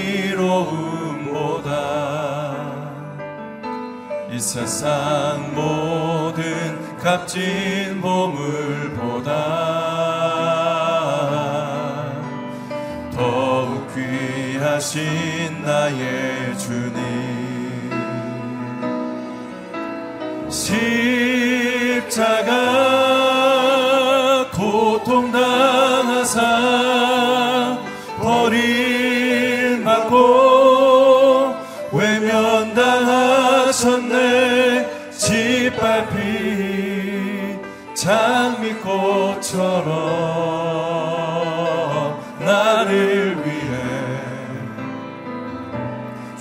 경이로움보다 이 세상 모든 값진 보물보다 더욱 귀하신 나의 주님. 십자가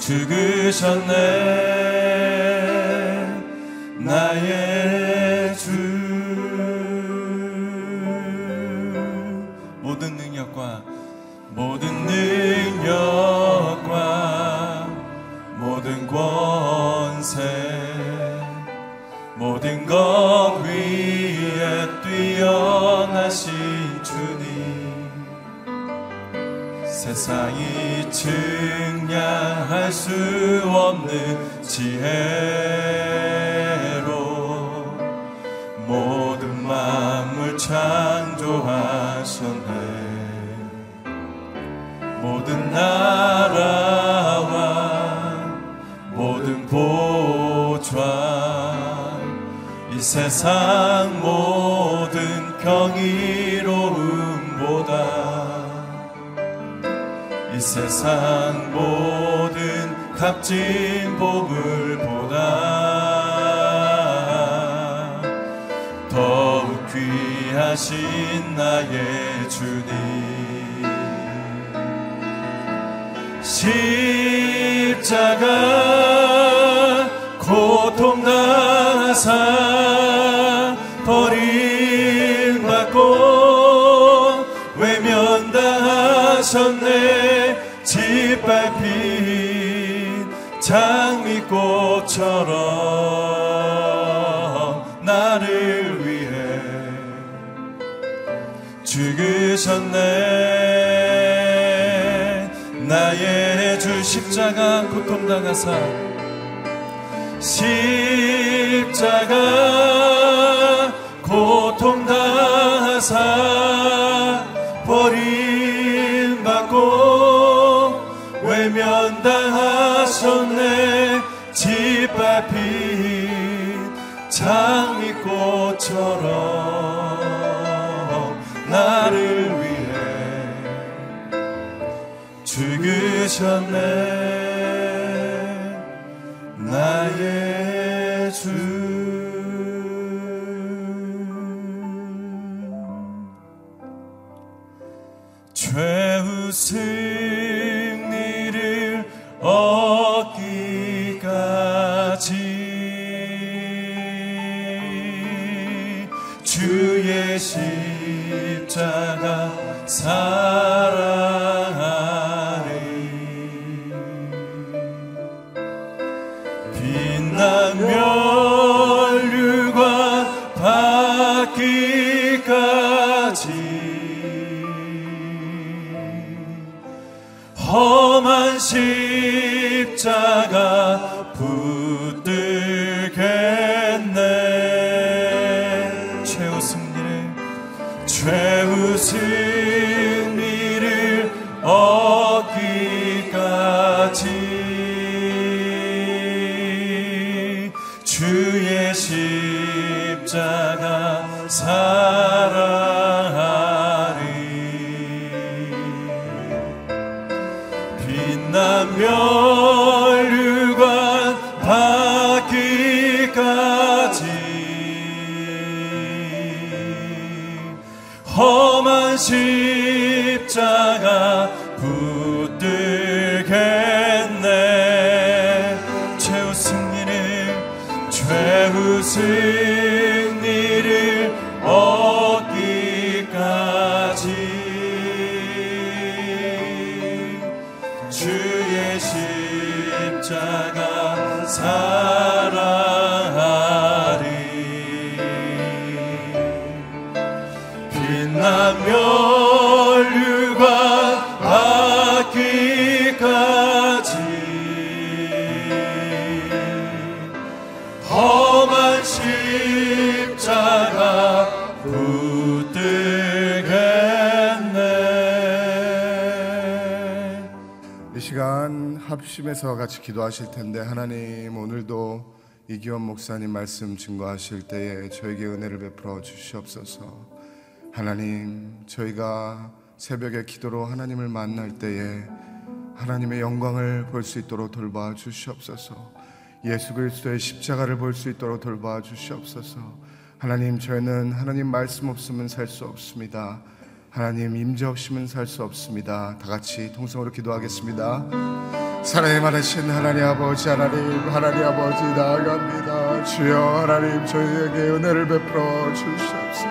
죽으셨네. 나의 주. 모든 능력과 모든 능력과 모든 권세 모든 것 위에 뛰어나신 세상이 증량할 수 없는 지혜로 모든 만물 창조하셨네. 모든 나라와 모든 보좌 이 세상 모든 경이로움보다 이 세상 모든 값진 보물보다. 더욱 귀하신 나의 주님. 십자가 고통당하사 장미꽃처럼 나를 위해 죽으셨네. 나의 주 십자가 고통당하사 십자가 고통당하사 버림받고 외면당하 장미꽃처럼 나를 위해 죽으셨네. 나의 십자가 사 sing. 합심해서 같이 기도하실 텐데 하나님 오늘도 이기원 목사님 말씀 증거하실 때에 저에게 은혜를 베풀어 주시옵소서. 하나님 저희가 새벽에 기도로 하나님을 만날 때에 하나님의 영광을 볼 수 있도록 돌봐 주시옵소서. 예수 그리스도의 십자가를 볼 수 있도록 돌봐 주시옵소서. 하나님 저희는 하나님 말씀 없으면 살 수 없습니다. 하나님 임재 없이면 살 수 없습니다. 다 같이 통성으로 기도하겠습니다. 사랑의 많으신 하나님 아버지 하나님 하나님 아버지 나아갑니다. 주여 하나님 저희에게 은혜를 베풀어 주시옵소서.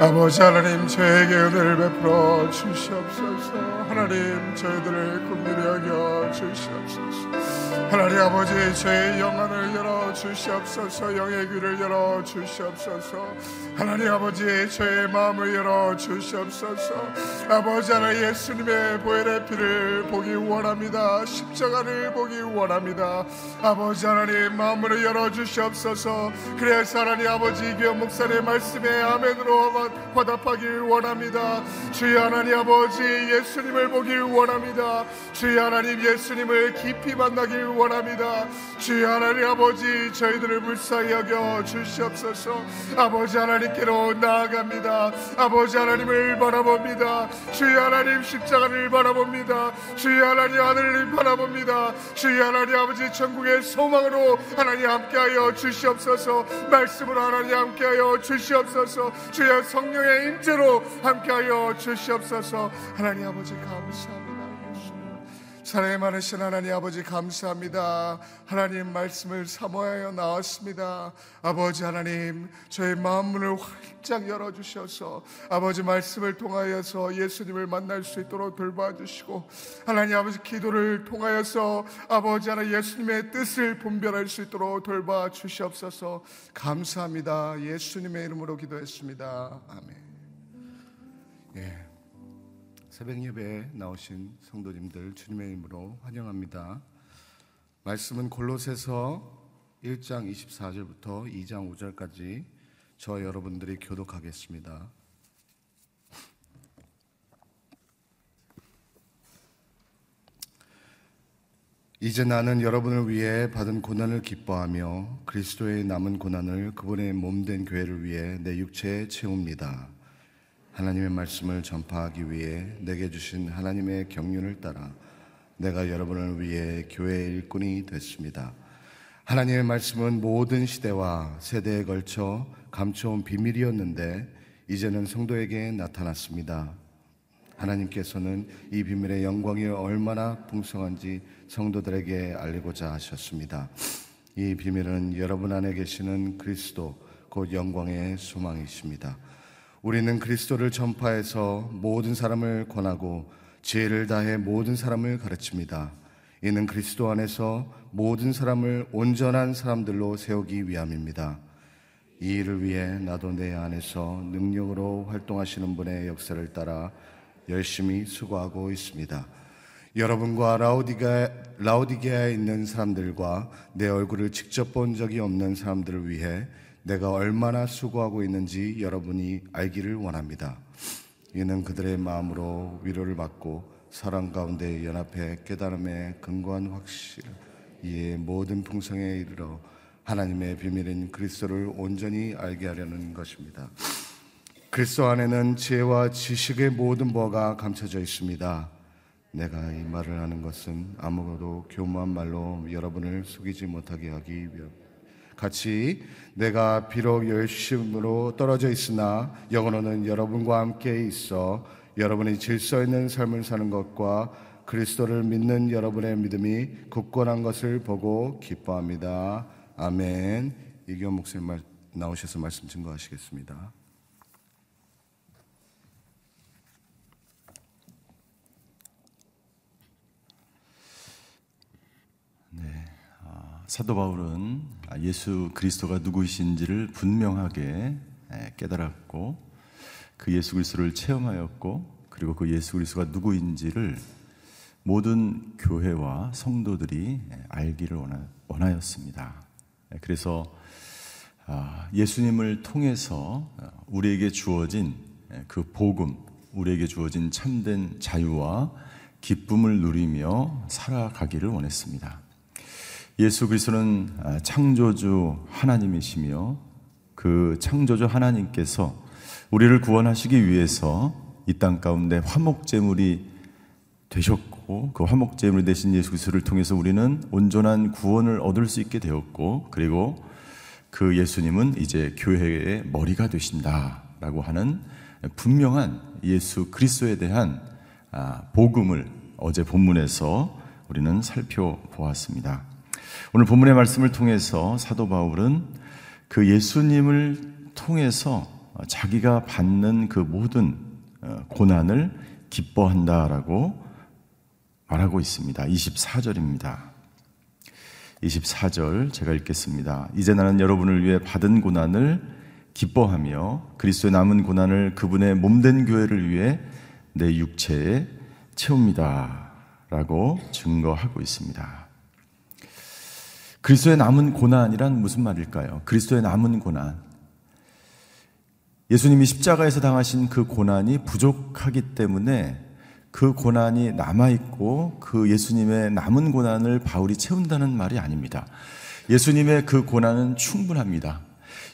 아버지 하나님 저에게 은혜를 베풀어 주시옵소서 하나님 저희들을 긍휼히 여겨 주시옵소서 하나님 아버지 저의 영안을 열어 주시옵소서 영의 귀를 열어 주시옵소서. 하나님 아버지 저의 마음을 열어 주시옵소서. 아버지 하나님 예수님의 보혈의 피를 보기 원합니다. 십자가를 보기 원합니다. 아버지 하나님 마음을 열어 주시옵소서. 그래서 하나님 아버지 이교 목사의 말씀에 아멘으로 화답하길 원합니다. 주여 하나님 아버지 예수님을 보길 원합니다. 주여 하나님 예수님을 깊이 만나길 원합니다. 주여 하나님 아버지 저희들을 불쌍히 여겨 주시옵소서. 아버지 하나님께로 나아갑니다. 아버지 하나님을 바라봅니다. 주여 하나님 십자가를 바라봅니다. 주여 하나님 하늘을 바라봅니다. 주여 하나님 아버지 천국의 소망으로 하나님 함께하여 주시옵소서. 말씀으로 하나님 함께하여 주시옵소서. 주여 성령의 임재로 함께하여 주시옵소서. 하나님 아버지 감사합니다. 사랑의 많으신 하나님 아버지 감사합니다. 하나님 말씀을 사모하여 나왔습니다. 아버지 하나님 저의 마음문을 활짝 열어주셔서 아버지 말씀을 통하여서 예수님을 만날 수 있도록 돌봐주시고 하나님 아버지 기도를 통하여서 아버지 하나 예수님의 뜻을 분별할 수 있도록 돌봐주시옵소서 감사합니다. 예수님의 이름으로 기도했습니다. 아멘. 예. 새벽 예배에 나오신 성도님들 주님의 이름으로 환영합니다. 말씀은 골로새서 1장 24절부터 2장 5절까지 저 여러분들이 교독하겠습니다. 이제 나는 여러분을 위해 받은 고난을 기뻐하며 그리스도의 남은 고난을 그분의 몸된 교회를 위해 내 육체에 채웁니다. 하나님의 말씀을 전파하기 위해 내게 주신 하나님의 경륜을 따라 내가 여러분을 위해 교회의 일꾼이 됐습니다. 하나님의 말씀은 모든 시대와 세대에 걸쳐 감춰온 비밀이었는데 이제는 성도에게 나타났습니다. 하나님께서는 이 비밀의 영광이 얼마나 풍성한지 성도들에게 알리고자 하셨습니다. 이 비밀은 여러분 안에 계시는 그리스도 곧 영광의 소망이십니다. 우리는 그리스도를 전파해서 모든 사람을 권하고 지혜를 다해 모든 사람을 가르칩니다. 이는 그리스도 안에서 모든 사람을 온전한 사람들로 세우기 위함입니다. 이 일을 위해 나도 내 안에서 능력으로 활동하시는 분의 역사를 따라 열심히 수고하고 있습니다. 여러분과 라우디가, 라우디게아에 있는 사람들과 내 얼굴을 직접 본 적이 없는 사람들을 위해 내가 얼마나 수고하고 있는지 여러분이 알기를 원합니다. 이는 그들의 마음으로 위로를 받고 사랑 가운데 연합해 깨달음의 근거한 확실 이에 모든 풍성에 이르러 하나님의 비밀인 그리스도를 온전히 알게 하려는 것입니다. 그리스도 안에는 지혜와 지식의 모든 뭐가 감춰져 있습니다. 내가 이 말을 하는 것은 아무것도 교모한 말로 여러분을 속이지 못하게 하기 위함. 같이 내가 비록 열심으로 떨어져 있으나 영원로는 여러분과 함께 있어 여러분이 질서 있는 삶을 사는 것과 그리스도를 믿는 여러분의 믿음이 굳건한 것을 보고 기뻐합니다. 아멘. 이경 목사님 말, 나오셔서 말씀 증거하시겠습니다. 사도 바울은 예수 그리스도가 누구이신지를 분명하게 깨달았고 그 예수 그리스도를 체험하였고 그리고 그 예수 그리스도가 누구인지를 모든 교회와 성도들이 알기를 원하였습니다. 그래서 아, 예수님을 통해서 우리에게 주어진 그 복음, 우리에게 주어진 참된 자유와 기쁨을 누리며 살아가기를 원했습니다. 예수 그리스도는 아, 창조주 하나님이시며 그 창조주 하나님께서 우리를 구원하시기 위해서 이 땅 가운데 화목 제물이 되셨고 그 화목 제물 되신 예수 그리스도를 통해서 우리는 온전한 구원을 얻을 수 있게 되었고 그리고 그 예수님은 이제 교회의 머리가 되신다라고 하는 분명한 예수 그리스도에 대한 아, 복음을 어제 본문에서 우리는 살펴보았습니다. 오늘 본문의 말씀을 통해서 사도 바울은 그 예수님을 통해서 자기가 받는 그 모든 어, 고난을 기뻐한다라고 말하고 있습니다. 24절입니다. 24절 제가 읽겠습니다. 이제 나는 여러분을 위해 받은 고난을 기뻐하며 그리스도의 남은 고난을 그분의 몸된 교회를 위해 내 육체에 채웁니다. 라고 증거하고 있습니다. 그리스도의 남은 고난이란 무슨 말일까요? 그리스도의 남은 고난. 예수님이 십자가에서 당하신 그 고난이 부족하기 때문에 그 고난이 남아있고 그 예수님의 남은 고난을 바울이 채운다는 말이 아닙니다. 예수님의 그 고난은 충분합니다.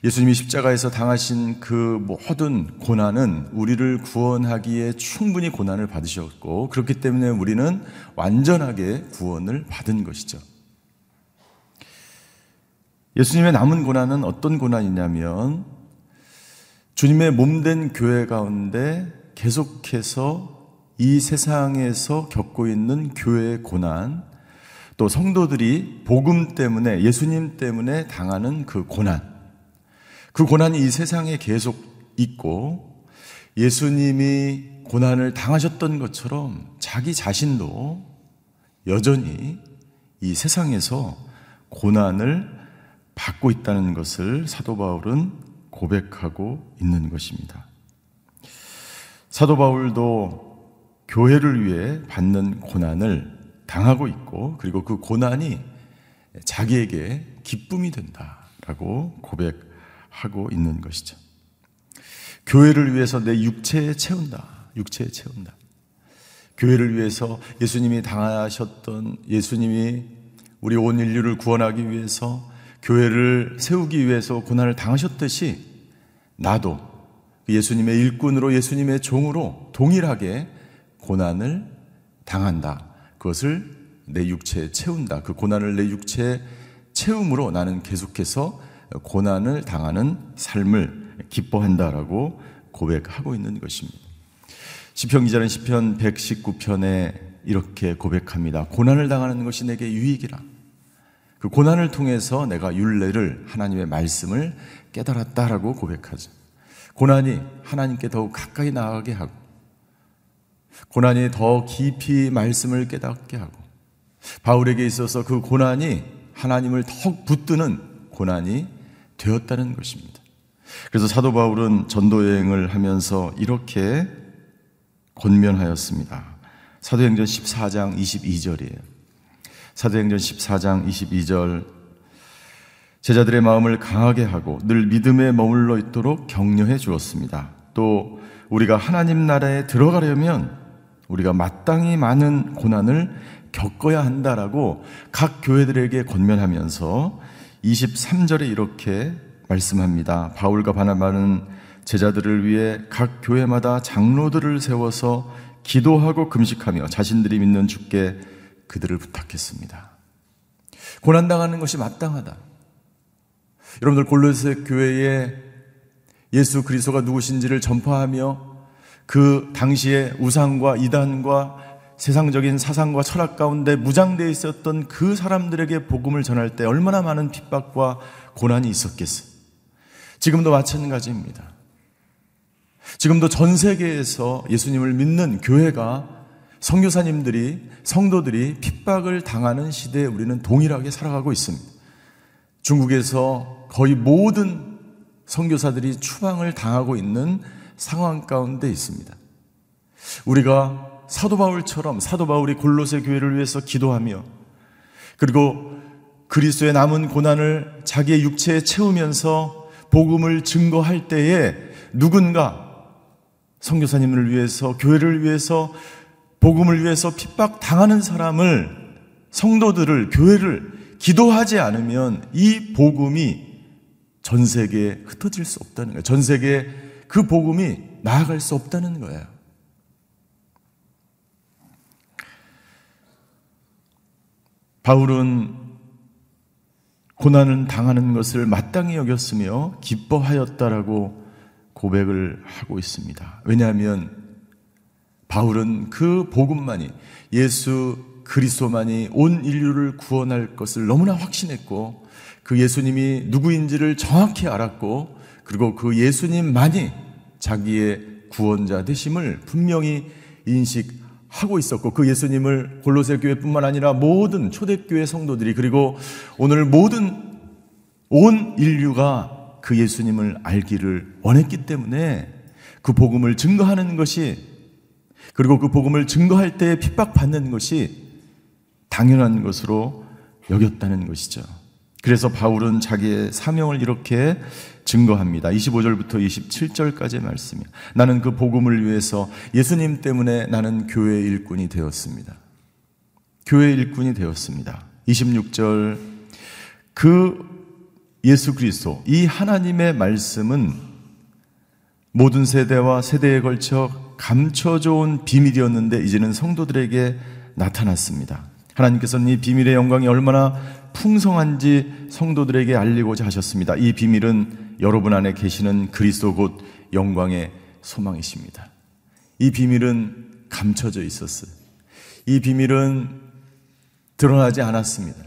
예수님이 십자가에서 당하신 그 모든 고난은 우리를 구원하기에 충분히 고난을 받으셨고 그렇기 때문에 우리는 완전하게 구원을 받은 것이죠. 예수님의 남은 고난은 어떤 고난이냐면 주님의 몸된 교회 가운데 계속해서 이 세상에서 겪고 있는 교회의 고난, 또 성도들이 복음 때문에, 예수님 때문에 당하는 그 고난, 그 고난이 이 세상에 계속 있고, 예수님이 고난을 당하셨던 것처럼 자기 자신도 여전히 이 세상에서 고난을 받고 있다는 것을 사도 바울은 고백하고 있는 것입니다. 사도 바울도 교회를 위해 받는 고난을 당하고 있고 그리고 그 고난이 자기에게 기쁨이 된다라고 고백하고 있는 것이죠. 교회를 위해서 내 육체에 채운다. 육체에 채운다. 교회를 위해서 예수님이 당하셨던 예수님이 우리 온 인류를 구원하기 위해서 교회를 세우기 위해서 고난을 당하셨듯이 나도 예수님의 일꾼으로 예수님의 종으로 동일하게 고난을 당한다. 그것을 내 육체에 채운다. 그 고난을 내 육체에 채움으로 나는 계속해서 고난을 당하는 삶을 기뻐한다라고 고백하고 있는 것입니다. 시편 기자는 시편 119편에 이렇게 고백합니다. 고난을 당하는 것이 내게 유익이라. 그 고난을 통해서 내가 윤례를 하나님의 말씀을 깨달았다라고 고백하죠. 고난이 하나님께 더욱 가까이 나아가게 하고 고난이 더 깊이 말씀을 깨닫게 하고 바울에게 있어서 그 고난이 하나님을 더욱 붙드는 고난이 되었다는 것입니다. 그래서 사도 바울은 전도 여행을 하면서 이렇게 권면하였습니다. 사도행전 14장 22절이에요. 사도행전 14장 22절 제자들의 마음을 강하게 하고 늘 믿음에 머물러 있도록 격려해 주었습니다. 또 우리가 하나님 나라에 들어가려면 우리가 마땅히 많은 고난을 겪어야 한다라고 각 교회들에게 권면하면서 23절에 이렇게 말씀합니다. 바울과 바나바는 제자들을 위해 각 교회마다 장로들을 세워서 기도하고 금식하며 자신들이 믿는 주께 그들을 부탁했습니다. 고난당하는 것이 마땅하다. 여러분들 골로새 교회에 예수 그리스도가 누구신지를 전파하며 그 당시에 우상과 이단과 세상적인 사상과 철학 가운데 무장되어 있었던 그 사람들에게 복음을 전할 때 얼마나 많은 핍박과 고난이 있었겠어요. 지금도 마찬가지입니다. 지금도 전 세계에서 예수님을 믿는 교회가 성교사님들이 성도들이 핍박을 당하는 시대에 우리는 동일하게 살아가고 있습니다. 중국에서 거의 모든 성교사들이 추방을 당하고 있는 상황 가운데 있습니다. 우리가 사도 바울처럼 사도 바울이 골로새 교회를 위해서 기도하며 그리고 그리스도의 남은 고난을 자기의 육체에 채우면서 복음을 증거할 때에 누군가 성교사님을 위해서 교회를 위해서 복음을 위해서 핍박 당하는 사람을 성도들을 교회를 기도하지 않으면 이 복음이 전 세계에 흩어질 수 없다는 거예요. 전 세계에 그 복음이 나아갈 수 없다는 거예요. 바울은 고난을 당하는 것을 마땅히 여겼으며 기뻐하였다라고 고백을 하고 있습니다. 왜냐하면 바울은 그 복음만이 예수 그리스도만이 온 인류를 구원할 것을 너무나 확신했고 그 예수님이 누구인지를 정확히 알았고 그리고 그 예수님만이 자기의 구원자 되심을 분명히 인식하고 있었고 그 예수님을 골로새 교회뿐만 아니라 모든 초대교회 성도들이 그리고 오늘 모든 온 인류가 그 예수님을 알기를 원했기 때문에 그 복음을 증거하는 것이 그리고 그 복음을 증거할 때 핍박받는 것이 당연한 것으로 여겼다는 것이죠. 그래서 바울은 자기의 사명을 이렇게 증거합니다. 25절부터 27절까지의 말씀이 나는 그 복음을 위해서 예수님 때문에 나는 교회 일꾼이 되었습니다. 교회 일꾼이 되었습니다. 26절 그 예수 그리스도 이 하나님의 말씀은 모든 세대와 세대에 걸쳐 감춰져 온 비밀이었는데 이제는 성도들에게 나타났습니다. 하나님께서는 이 비밀의 영광이 얼마나 풍성한지 성도들에게 알리고자 하셨습니다. 이 비밀은 여러분 안에 계시는 그리스도 곧 영광의 소망이십니다. 이 비밀은 감춰져 있었어요. 이 비밀은 드러나지 않았습니다.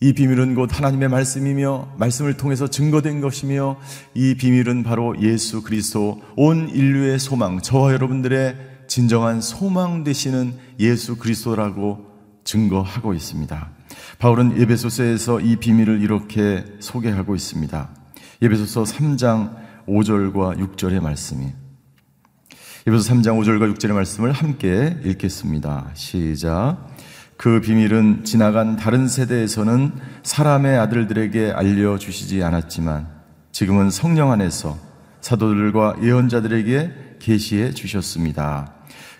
이 비밀은 곧 하나님의 말씀이며 말씀을 통해서 증거된 것이며 이 비밀은 바로 예수 그리스도 온 인류의 소망, 저와 여러분들의 진정한 소망 되시는 예수 그리스도라고 증거하고 있습니다. 바울은 예배소서에서 이 비밀을 이렇게 소개하고 있습니다. 예배소서 3장 5절과 6절의 말씀이 예배소 3장 5절과 6절의 말씀을 함께 읽겠습니다. 시작. 그 비밀은 지나간 다른 세대에서는 사람의 아들들에게 알려주시지 않았지만 지금은 성령 안에서 사도들과 예언자들에게 계시해 주셨습니다.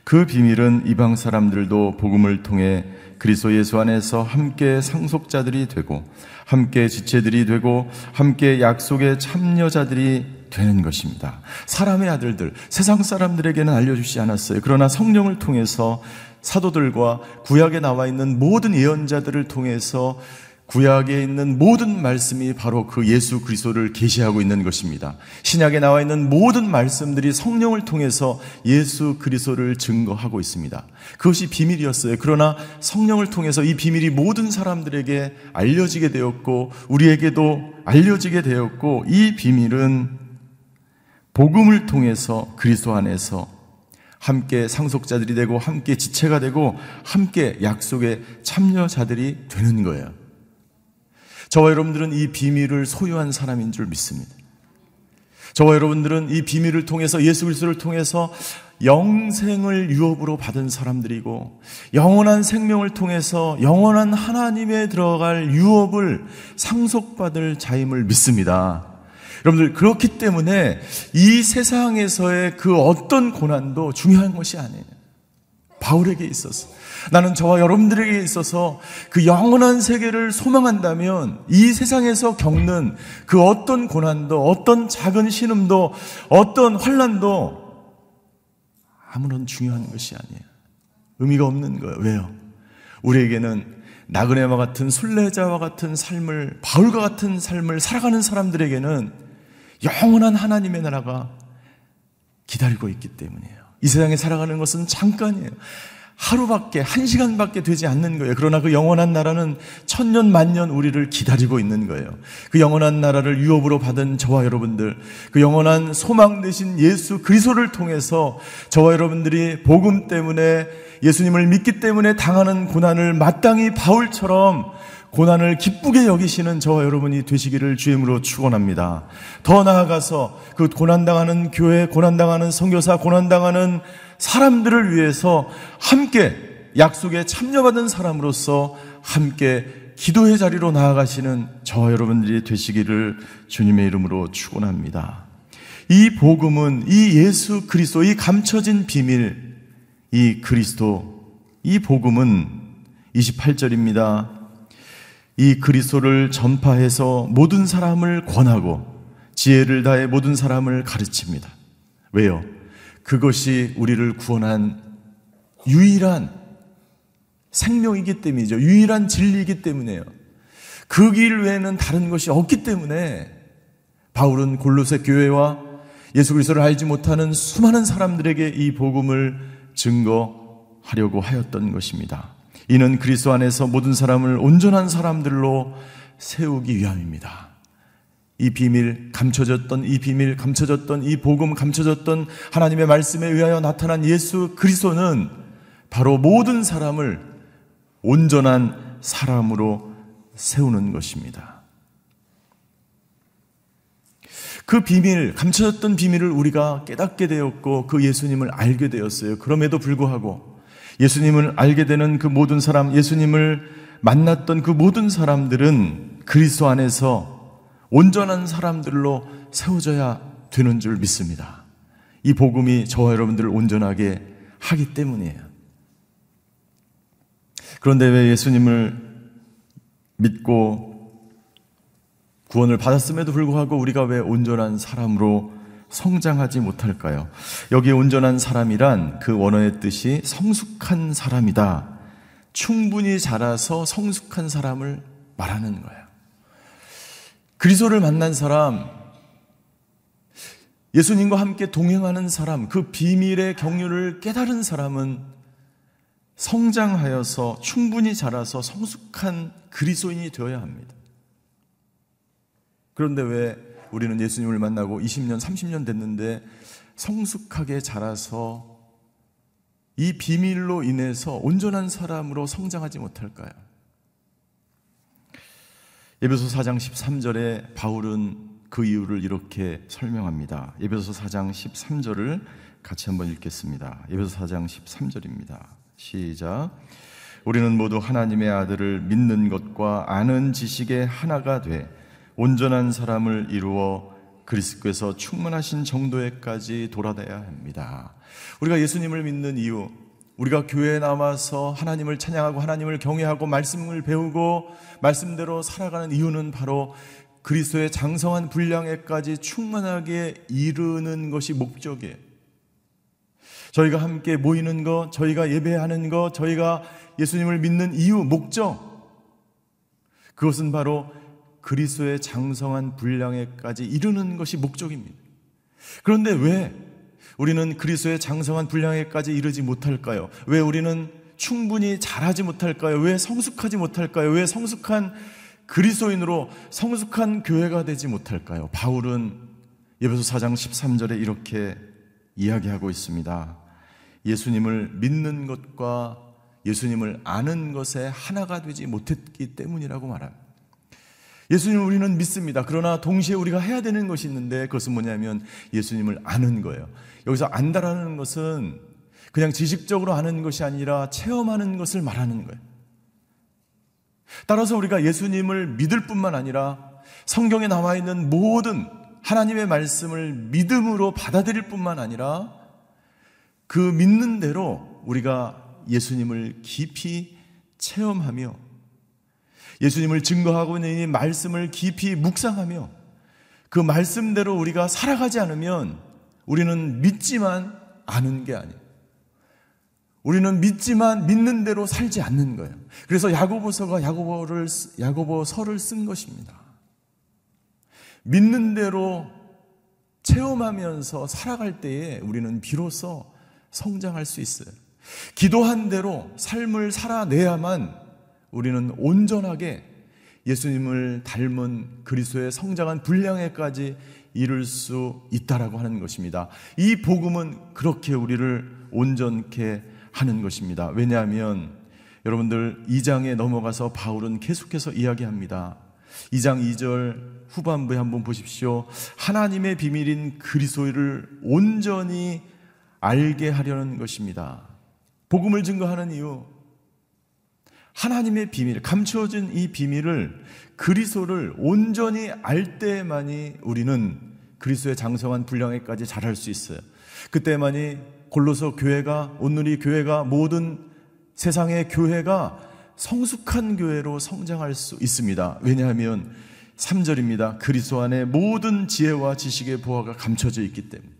그 비밀은 이방 사람들도 복음을 통해 그리스도 예수 안에서 함께 상속자들이 되고 함께 지체들이 되고 함께 약속의 참여자들이 되는 것입니다. 사람의 아들들, 세상 사람들에게는 알려주지 않았어요. 그러나 성령을 통해서 사도들과 구약에 나와 있는 모든 예언자들을 통해서 구약에 있는 모든 말씀이 바로 그 예수 그리스도를 계시하고 있는 것입니다. 신약에 나와 있는 모든 말씀들이 성령을 통해서 예수 그리스도를 증거하고 있습니다. 그것이 비밀이었어요. 그러나 성령을 통해서 이 비밀이 모든 사람들에게 알려지게 되었고 우리에게도 알려지게 되었고 이 비밀은 복음을 통해서 그리스도 안에서 함께 상속자들이 되고 함께 지체가 되고 함께 약속의 참여자들이 되는 거예요. 저와 여러분들은 이 비밀을 소유한 사람인 줄 믿습니다. 저와 여러분들은 이 비밀을 통해서 예수 그리스도를 통해서 영생을 유업으로 받은 사람들이고 영원한 생명을 통해서 영원한 하나님에 들어갈 유업을 상속받을 자임을 믿습니다. 여러분들 그렇기 때문에 이 세상에서의 그 어떤 고난도 중요한 것이 아니에요. 바울에게 있어서 나는 저와 여러분들에게 있어서 그 영원한 세계를 소망한다면 이 세상에서 겪는 그 어떤 고난도 어떤 작은 신음도 어떤 환란도 아무런 중요한 것이 아니에요. 의미가 없는 거예요. 왜요? 우리에게는 나그네와 같은 순례자와 같은 삶을 바울과 같은 삶을 살아가는 사람들에게는 영원한 하나님의 나라가 기다리고 있기 때문이에요. 이 세상에 살아가는 것은 잠깐이에요. 하루밖에, 한 시간밖에 되지 않는 거예요. 그러나 그 영원한 나라는 천년, 만년 우리를 기다리고 있는 거예요. 그 영원한 나라를 유업으로 받은 저와 여러분들, 그 영원한 소망 되신 예수 그리스도를 통해서 저와 여러분들이 복음 때문에 예수님을 믿기 때문에 당하는 고난을 마땅히 바울처럼 고난을 기쁘게 여기시는 저와 여러분이 되시기를 주임으로 축원합니다. 더 나아가서 그 고난당하는 교회, 고난당하는 선교사, 고난당하는 사람들을 위해서 함께 약속에 참여받은 사람으로서 함께 기도의 자리로 나아가시는 저와 여러분들이 되시기를 주님의 이름으로 축원합니다. 이 복음은 이 예수 그리스도 이 감춰진 비밀 이 그리스도 이 복음은 28절입니다. 이 그리스도를 전파해서 모든 사람을 권하고 지혜를 다해 모든 사람을 가르칩니다. 왜요? 그것이 우리를 구원한 유일한 생명이기 때문이죠. 유일한 진리이기 때문에요. 그 길 외에는 다른 것이 없기 때문에 바울은 골로새 교회와 예수 그리스도를 알지 못하는 수많은 사람들에게 이 복음을 증거하려고 하였던 것입니다. 이는 그리스도 안에서 모든 사람을 온전한 사람들로 세우기 위함입니다. 이 비밀 감춰졌던 이 비밀 감춰졌던 이 복음 감춰졌던 하나님의 말씀에 의하여 나타난 예수 그리스도는 바로 모든 사람을 온전한 사람으로 세우는 것입니다. 그 비밀, 감춰졌던 비밀을 우리가 깨닫게 되었고 그 예수님을 알게 되었어요. 그럼에도 불구하고 예수님을 알게 되는 그 모든 사람, 예수님을 만났던 그 모든 사람들은 그리스도 안에서 온전한 사람들로 세워져야 되는 줄 믿습니다. 이 복음이 저와 여러분들을 온전하게 하기 때문이에요. 그런데 왜 예수님을 믿고 구원을 받았음에도 불구하고 우리가 왜 온전한 사람으로 성장하지 못할까요? 여기 온전한 사람이란 그 원어의 뜻이 성숙한 사람이다. 충분히 자라서 성숙한 사람을 말하는 거예요. 그리스도를 만난 사람, 예수님과 함께 동행하는 사람, 그 비밀의 경륜을 깨달은 사람은 성장하여서 충분히 자라서 성숙한 그리스도인이 되어야 합니다. 그런데 왜 우리는 예수님을 만나고 20년, 30년 됐는데 성숙하게 자라서 이 비밀로 인해서 온전한 사람으로 성장하지 못할까요? 예배소 4장 13절에 바울은 그 이유를 이렇게 설명합니다. 예배소 4장 13절을 같이 한번 읽겠습니다. 예배소 4장 13절입니다. 시작. 우리는 모두 하나님의 아들을 믿는 것과 아는 지식의 하나가 돼 온전한 사람을 이루어 그리스도께서 충만하신 정도에까지 돌아다야 합니다. 우리가 예수님을 믿는 이유, 우리가 교회에 남아서 하나님을 찬양하고 하나님을 경외하고 말씀을 배우고 말씀대로 살아가는 이유는 바로 그리스도의 장성한 분량에까지 충만하게 이르는 것이 목적이에요. 저희가 함께 모이는 것, 저희가 예배하는 것, 저희가 예수님을 믿는 이유, 목적. 그것은 바로 그리스도의 장성한 분량에까지 이르는 것이 목적입니다. 그런데 왜 우리는 그리스도의 장성한 분량에까지 이르지 못할까요? 왜 우리는 충분히 잘하지 못할까요? 왜 성숙하지 못할까요? 왜 성숙한 그리스도인으로 성숙한 교회가 되지 못할까요? 바울은 예배소 4장 13절에 이렇게 이야기하고 있습니다. 예수님을 믿는 것과 예수님을 아는 것에 하나가 되지 못했기 때문이라고 말합니다. 예수님을 우리는 믿습니다. 그러나 동시에 우리가 해야 되는 것이 있는데 그것은 뭐냐면 예수님을 아는 거예요. 여기서 안다라는 것은 그냥 지식적으로 아는 것이 아니라 체험하는 것을 말하는 거예요. 따라서 우리가 예수님을 믿을 뿐만 아니라 성경에 나와 있는 모든 하나님의 말씀을 믿음으로 받아들일 뿐만 아니라 그 믿는 대로 우리가 예수님을 깊이 체험하며 예수님을 증거하고 있는 이 말씀을 깊이 묵상하며 그 말씀대로 우리가 살아가지 않으면 우리는 믿지만 아는 게 아니에요. 우리는 믿지만 믿는 대로 살지 않는 거예요. 그래서 야고보서가 야고보를 야고보서를 쓴 것입니다. 믿는 대로 체험하면서 살아갈 때에 우리는 비로소 성장할 수 있어요. 기도한 대로 삶을 살아내야만 우리는 온전하게 예수님을 닮은 그리스도의 성장한 분량에까지 이룰 수 있다라고 하는 것입니다. 이 복음은 그렇게 우리를 온전케 하는 것입니다. 왜냐하면 여러분들 2장에 넘어가서 바울은 계속해서 이야기합니다. 2장 2절 후반부에 한번 보십시오. 하나님의 비밀인 그리스도를 온전히 알게 하려는 것입니다. 복음을 증거하는 이유 하나님의 비밀, 감추어진 이 비밀을 그리스도를 온전히 알 때만이 우리는 그리스도의 장성한 분량에까지 자랄 수 있어요. 그때만이 골로서 교회가 오늘이 교회가 모든 세상의 교회가 성숙한 교회로 성장할 수 있습니다. 왜냐하면 3절입니다. 그리스도 안에 모든 지혜와 지식의 보화가 감춰져 있기 때문에.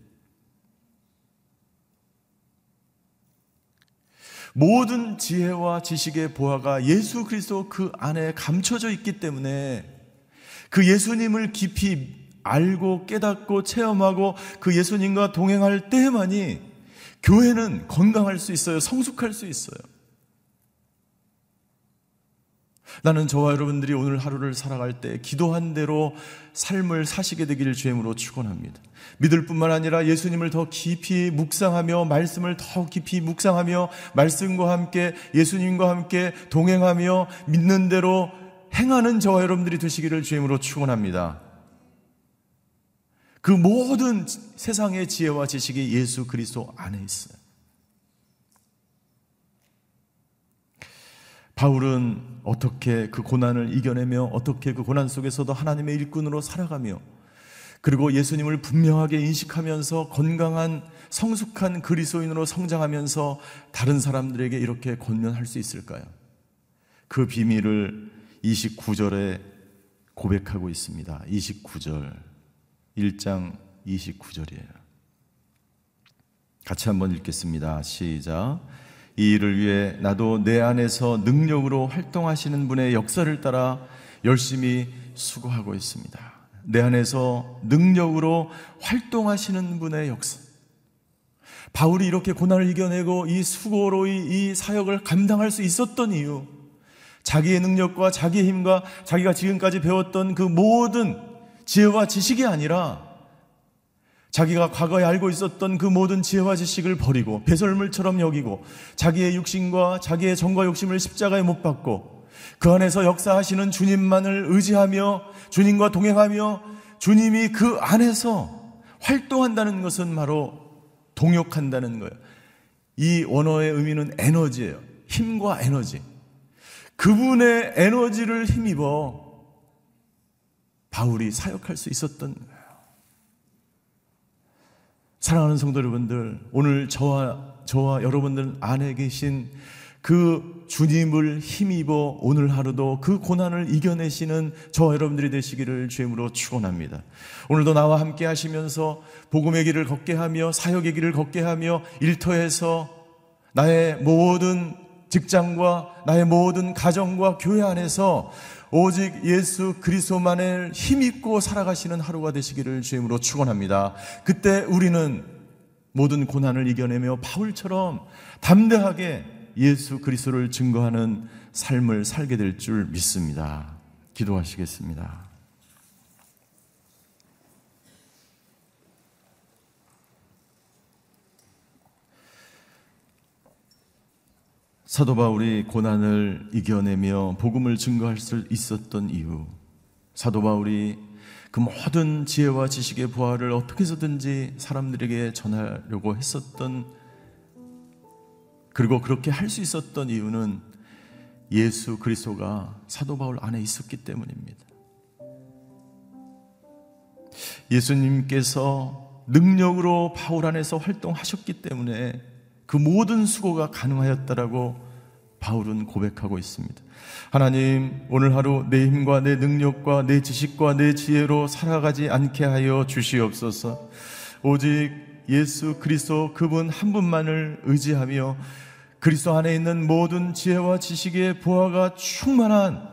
모든 지혜와 지식의 보화가 예수 그리스도 그 안에 감춰져 있기 때문에 그 예수님을 깊이 알고 깨닫고 체험하고 그 예수님과 동행할 때만이 교회는 건강할 수 있어요. 성숙할 수 있어요. 나는 저와 여러분들이 오늘 하루를 살아갈 때 기도한 대로 삶을 사시게 되기를 주임으로 축원합니다. 믿을 뿐만 아니라 예수님을 더 깊이 묵상하며 말씀을 더 깊이 묵상하며 말씀과 함께 예수님과 함께 동행하며 믿는 대로 행하는 저와 여러분들이 되시기를 주임으로 축원합니다. 그 모든 세상의 지혜와 지식이 예수 그리스도 안에 있어요. 바울은 어떻게 그 고난을 이겨내며 어떻게 그 고난 속에서도 하나님의 일꾼으로 살아가며 그리고 예수님을 분명하게 인식하면서 건강한 성숙한 그리스도인으로 성장하면서 다른 사람들에게 이렇게 권면할 수 있을까요? 그 비밀을 29절에 고백하고 있습니다. 29절. 1장 29절이에요. 같이 한번 읽겠습니다. 시작. 이 일을 위해 나도 내 안에서 능력으로 활동하시는 분의 역사를 따라 열심히 수고하고 있습니다. 내 안에서 능력으로 활동하시는 분의 역사. 바울이 이렇게 고난을 이겨내고 이 수고로 이, 이 사역을 감당할 수 있었던 이유. 자기의 능력과 자기의 힘과 자기가 지금까지 배웠던 그 모든 지혜와 지식이 아니라 자기가 과거에 알고 있었던 그 모든 지혜와 지식을 버리고 배설물처럼 여기고 자기의 육신과 자기의 정과 욕심을 십자가에 못 박고 그 안에서 역사하시는 주님만을 의지하며 주님과 동행하며 주님이 그 안에서 활동한다는 것은 바로 동역한다는 거예요. 이 원어의 의미는 에너지예요. 힘과 에너지. 그분의 에너지를 힘입어 바울이 사역할 수 있었던 거예요. 사랑하는 성도 여러분들, 오늘 저와, 저와 여러분들 안에 계신 그 주님을 힘입어 오늘 하루도 그 고난을 이겨내시는 저와 여러분들이 되시기를 주임으로 축원합니다. 오늘도 나와 함께 하시면서 복음의 길을 걷게 하며 사역의 길을 걷게 하며 일터에서 나의 모든 직장과 나의 모든 가정과 교회 안에서 오직 예수 그리스도만을 힘입고 살아가시는 하루가 되시기를 주임으로 축원합니다. 그때 우리는 모든 고난을 이겨내며 바울처럼 담대하게 예수 그리스도를 증거하는 삶을 살게 될 줄 믿습니다. 기도하시겠습니다. 사도 바울이 고난을 이겨내며 복음을 증거할 수 있었던 이유. 사도 바울이 그 모든 지혜와 지식의 부활을 어떻게 해서든지 사람들에게 전하려고 했었던 그리고 그렇게 할 수 있었던 이유는 예수 그리스도가 사도 바울 안에 있었기 때문입니다. 예수님께서 능력으로 바울 안에서 활동하셨기 때문에 그 모든 수고가 가능하였다라고 바울은 고백하고 있습니다. 하나님, 오늘 하루 내 힘과 내 능력과 내 지식과 내 지혜로 살아가지 않게 하여 주시옵소서. 오직 예수 그리스도 그분 한 분만을 의지하며 그리스도 안에 있는 모든 지혜와 지식의 보화가 충만한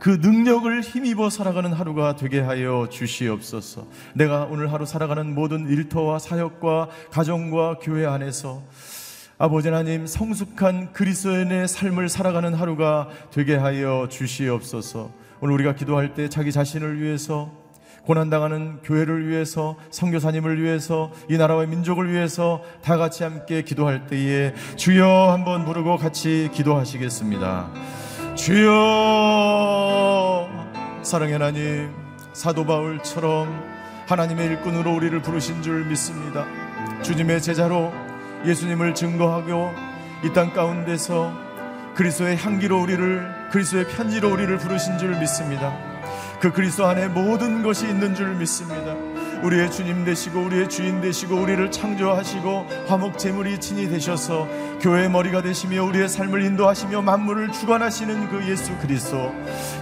그 능력을 힘입어 살아가는 하루가 되게 하여 주시옵소서. 내가 오늘 하루 살아가는 모든 일터와 사역과 가정과 교회 안에서 아버지 하나님 성숙한 그리스도인의 삶을 살아가는 하루가 되게 하여 주시옵소서. 오늘 우리가 기도할 때 자기 자신을 위해서 고난당하는 교회를 위해서 성교사님을 위해서 이 나라와 민족을 위해서 다 같이 함께 기도할 때에 주여 한번 부르고 같이 기도하시겠습니다. 주여 사랑의 하나님 사도 바울처럼 하나님의 일꾼으로 우리를 부르신 줄 믿습니다. 주님의 제자로 예수님을 증거하고 이 땅 가운데서 그리스도의 향기로 우리를 그리스도의 편지로 우리를 부르신 줄 믿습니다. 그 그리스도 안에 모든 것이 있는 줄 믿습니다. 우리의 주님 되시고 우리의 주인 되시고 우리를 창조하시고 화목 제물이 친이 되셔서 교회의 머리가 되시며 우리의 삶을 인도하시며 만물을 주관하시는 그 예수 그리스도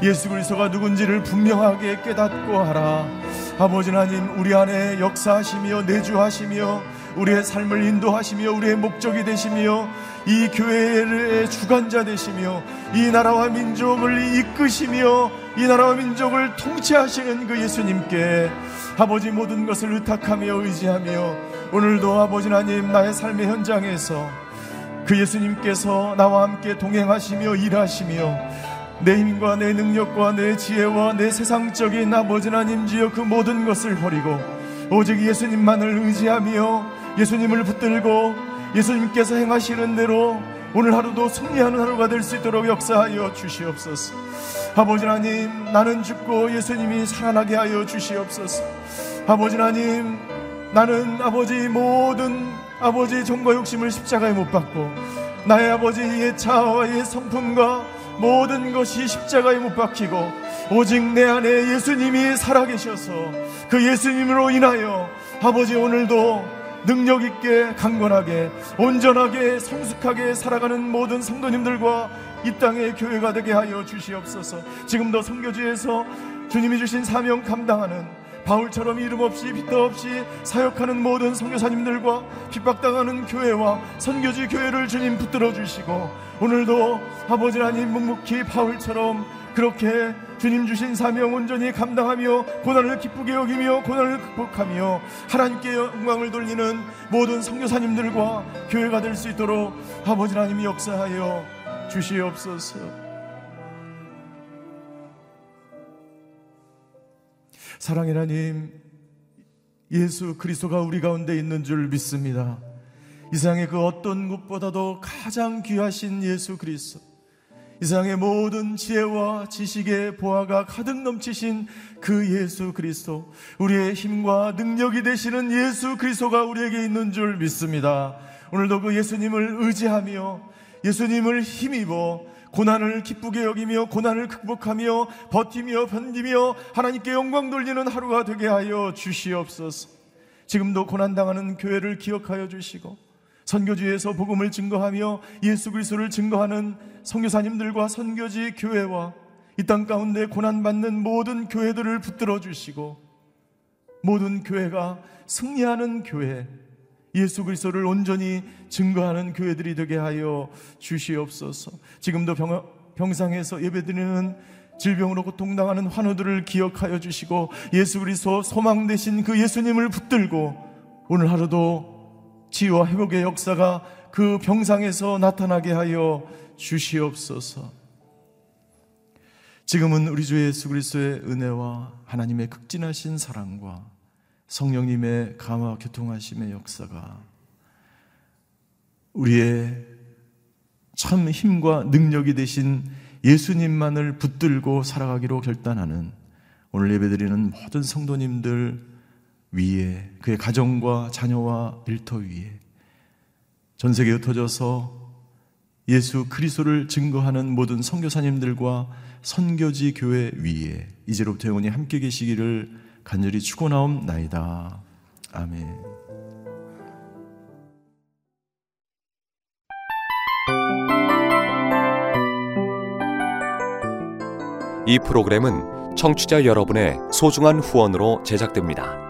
예수 그리스도가 누군지를 분명하게 깨닫고 하라 아버지 하나님 우리 안에 역사하시며 내주하시며 우리의 삶을 인도하시며 우리의 목적이 되시며 이 교회의 주관자 되시며 이 나라와 민족을 이끄시며 이 나라와 민족을 통치하시는 그 예수님께 아버지 모든 것을 의탁하며 의지하며 오늘도 아버지 하나님 나의 삶의 현장에서 그 예수님께서 나와 함께 동행하시며 일하시며 내 힘과 내 능력과 내 지혜와 내 세상적인 아버지 하나님 지여 그 모든 것을 버리고 오직 예수님만을 의지하며 예수님을 붙들고 예수님께서 행하시는 대로 오늘 하루도 승리하는 하루가 될 수 있도록 역사하여 주시옵소서. 아버지 하나님, 나는 죽고 예수님이 살아나게 하여 주시옵소서. 아버지 하나님, 나는 아버지 모든 아버지 정과 욕심을 십자가에 못 박고 나의 아버지의 차와의 성품과 모든 것이 십자가에 못 박히고 오직 내 안에 예수님이 살아계셔서 그 예수님으로 인하여 아버지 오늘도 능력 있게 강건하게 온전하게 성숙하게 살아가는 모든 성도님들과 이 땅의 교회가 되게 하여 주시옵소서. 지금도 성교지에서 주님이 주신 사명 감당하는 바울처럼 이름 없이 빚도 없이 사역하는 모든 선교사님들과 핍박당하는 교회와 선교지 교회를 주님 붙들어 주시고 오늘도 아버지 하나님 묵묵히 바울처럼 그렇게 주님 주신 사명 온전히 감당하며 고난을 기쁘게 여기며 고난을 극복하며 하나님께 영광을 돌리는 모든 성교사님들과 교회가 될 수 있도록 아버지 하나님이 역사하여 주시옵소서. 사랑의 하나님, 예수 그리스도가 우리 가운데 있는 줄 믿습니다. 이 세상의 그 어떤 것보다도 가장 귀하신 예수 그리스도. 이 세상의 모든 지혜와 지식의 보화가 가득 넘치신 그 예수 그리스도, 우리의 힘과 능력이 되시는 예수 그리스도가 우리에게 있는 줄 믿습니다. 오늘도 그 예수님을 의지하며 예수님을 힘입어 고난을 기쁘게 여기며 고난을 극복하며 버티며 견디며 하나님께 영광 돌리는 하루가 되게 하여 주시옵소서. 지금도 고난당하는 교회를 기억하여 주시고 선교지에서 복음을 증거하며 예수 그리스도를 증거하는 선교사님들과 선교지 교회와 이 땅 가운데 고난받는 모든 교회들을 붙들어 주시고 모든 교회가 승리하는 교회 예수 그리스도를 온전히 증거하는 교회들이 되게 하여 주시옵소서. 지금도 병, 병상에서 예배드리는 질병으로 고통당하는 환우들을 기억하여 주시고 예수 그리스도 소망 되신 그 예수님을 붙들고 오늘 하루도 치유와 회복의 역사가 그 병상에서 나타나게 하여 주시옵소서. 지금은 우리 주 예수 그리스도의 은혜와 하나님의 극진하신 사랑과 성령님의 감화 교통하심의 역사가 우리의 참 힘과 능력이 되신 예수님만을 붙들고 살아가기로 결단하는 오늘 예배드리는 모든 성도님들 위에 그의 가정과 자녀와 일터 위에 전 세계에 흩어져서 예수 그리스도를 증거하는 모든 선교사님들과 선교지 교회 위에 이제로부터 영원히 함께 계시기를 간절히 축원하옵나이다. 아멘. 이 프로그램은 청취자 여러분의 소중한 후원으로 제작됩니다.